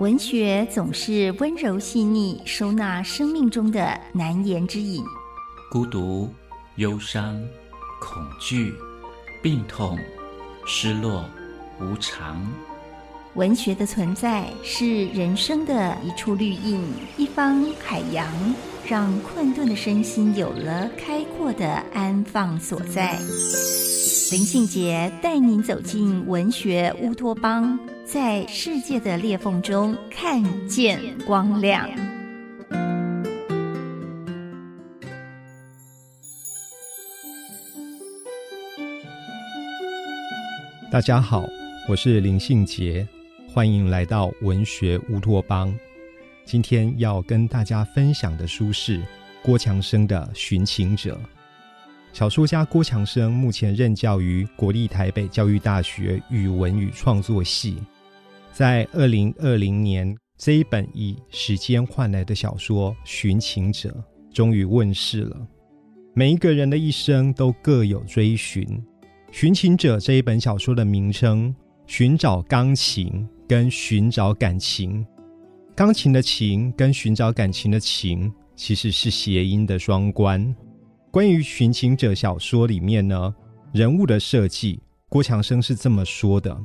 文学总是温柔细腻，收纳生命中的难言之隐。孤独、忧伤、恐惧、病痛、失落、无常。文学的存在是人生的一处绿荫，一方海洋，让困顿的身心有了开阔的安放所在。林信杰带您走进文学乌托邦，在世界的裂缝中看见光亮。大家好，我是林信杰。欢迎来到文学乌托邦。今天要跟大家分享的书是郭强生的《寻情者》。小说家郭强生目前任教于国立台北教育大学语文与创作系。在二零二零年，这一本以时间换来的小说《寻情者》终于问世了。每一个人的一生都各有追寻，《寻情者》这一本小说的名称“寻找钢琴”。跟寻找感情，钢琴的琴跟寻找感情的情，其实是谐音的双关。关于《寻情者》小说里面呢，人物的设计，郭强生是这么说的：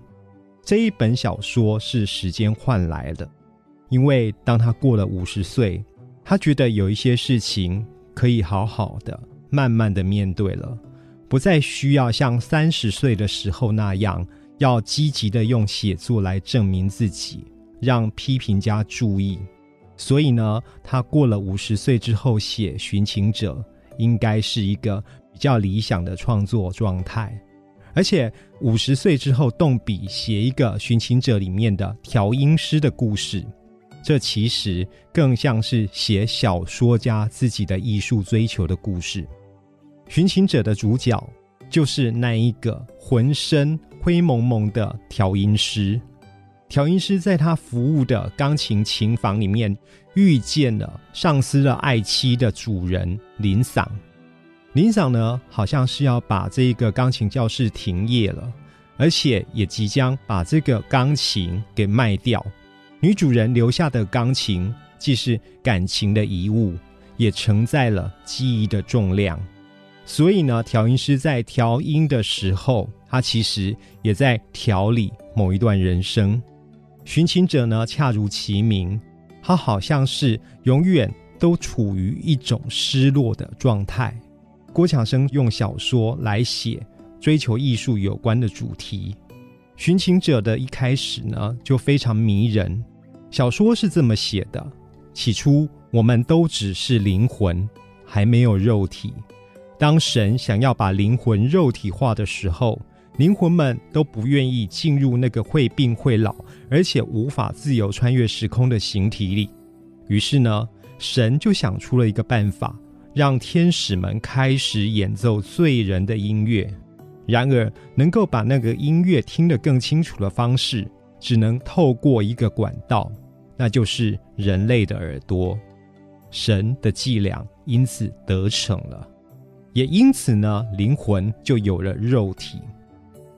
这一本小说是时间换来的，因为当他过了五十岁，他觉得有一些事情可以好好的、慢慢的面对了，不再需要像三十岁的时候那样。要积极的用写作来证明自己，让批评家注意。所以呢，他过了五十岁之后写《寻情者》，应该是一个比较理想的创作状态。而且五十岁之后动笔写一个《寻情者》里面的调音师的故事，这其实更像是写小说家自己的艺术追求的故事。《寻情者》的主角就是那一个浑身。灰蒙蒙的调音师，调音师在他服务的钢琴琴房里面遇见了上司的爱妻的主人林嗓。林嗓呢，好像是要把这个钢琴教室停业了，而且也即将把这个钢琴给卖掉。女主人留下的钢琴，既是感情的遗物，也承载了记忆的重量。所以呢，调音师在调音的时候。他其实也在调理某一段人生，寻情者呢，恰如其名，他好像是永远都处于一种失落的状态。郭强生用小说来写追求艺术有关的主题，寻情者的一开始呢就非常迷人。小说是这么写的：起初我们都只是灵魂，还没有肉体。当神想要把灵魂肉体化的时候。灵魂们都不愿意进入那个会病会老，而且无法自由穿越时空的形体里。于是呢，神就想出了一个办法，让天使们开始演奏醉人的音乐。然而，能够把那个音乐听得更清楚的方式，只能透过一个管道，那就是人类的耳朵。神的伎俩因此得逞了，也因此呢，灵魂就有了肉体。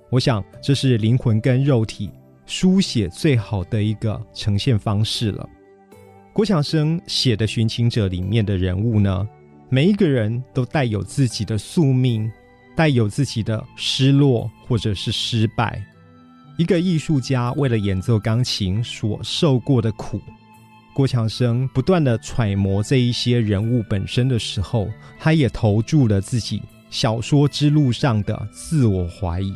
我想，这是灵魂跟肉体书写最好的一个呈现方式了。郭强生写的《寻情者》里面的人物呢，每一个人都带有自己的宿命，带有自己的失落或者是失败。一个艺术家为了演奏钢琴所受过的苦，郭强生不断的揣摩这一些人物本身的时候，他也投注了自己小说之路上的自我怀疑。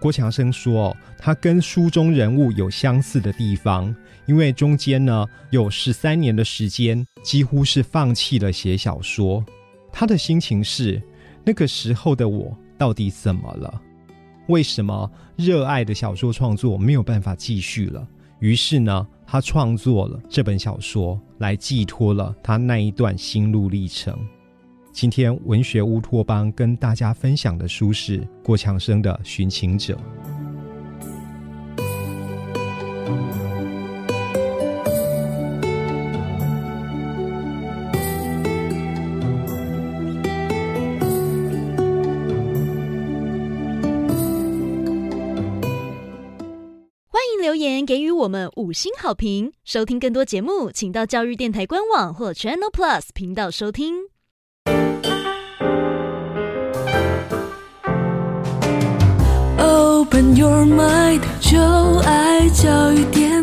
郭强生说：“他跟书中人物有相似的地方，因为中间呢有十三年的时间，几乎是放弃了写小说。他的心情是：那个时候的我到底怎么了？为什么热爱的小说创作没有办法继续了？于是呢，他创作了这本小说，来寄托了他那一段心路历程。”今天文学乌托邦跟大家分享的书是郭强生的《寻情者》。欢迎留言给予我们五星好评。收听更多节目，请到教育电台官网或 Channel Plus 频道收听。Open your mind，就爱教育电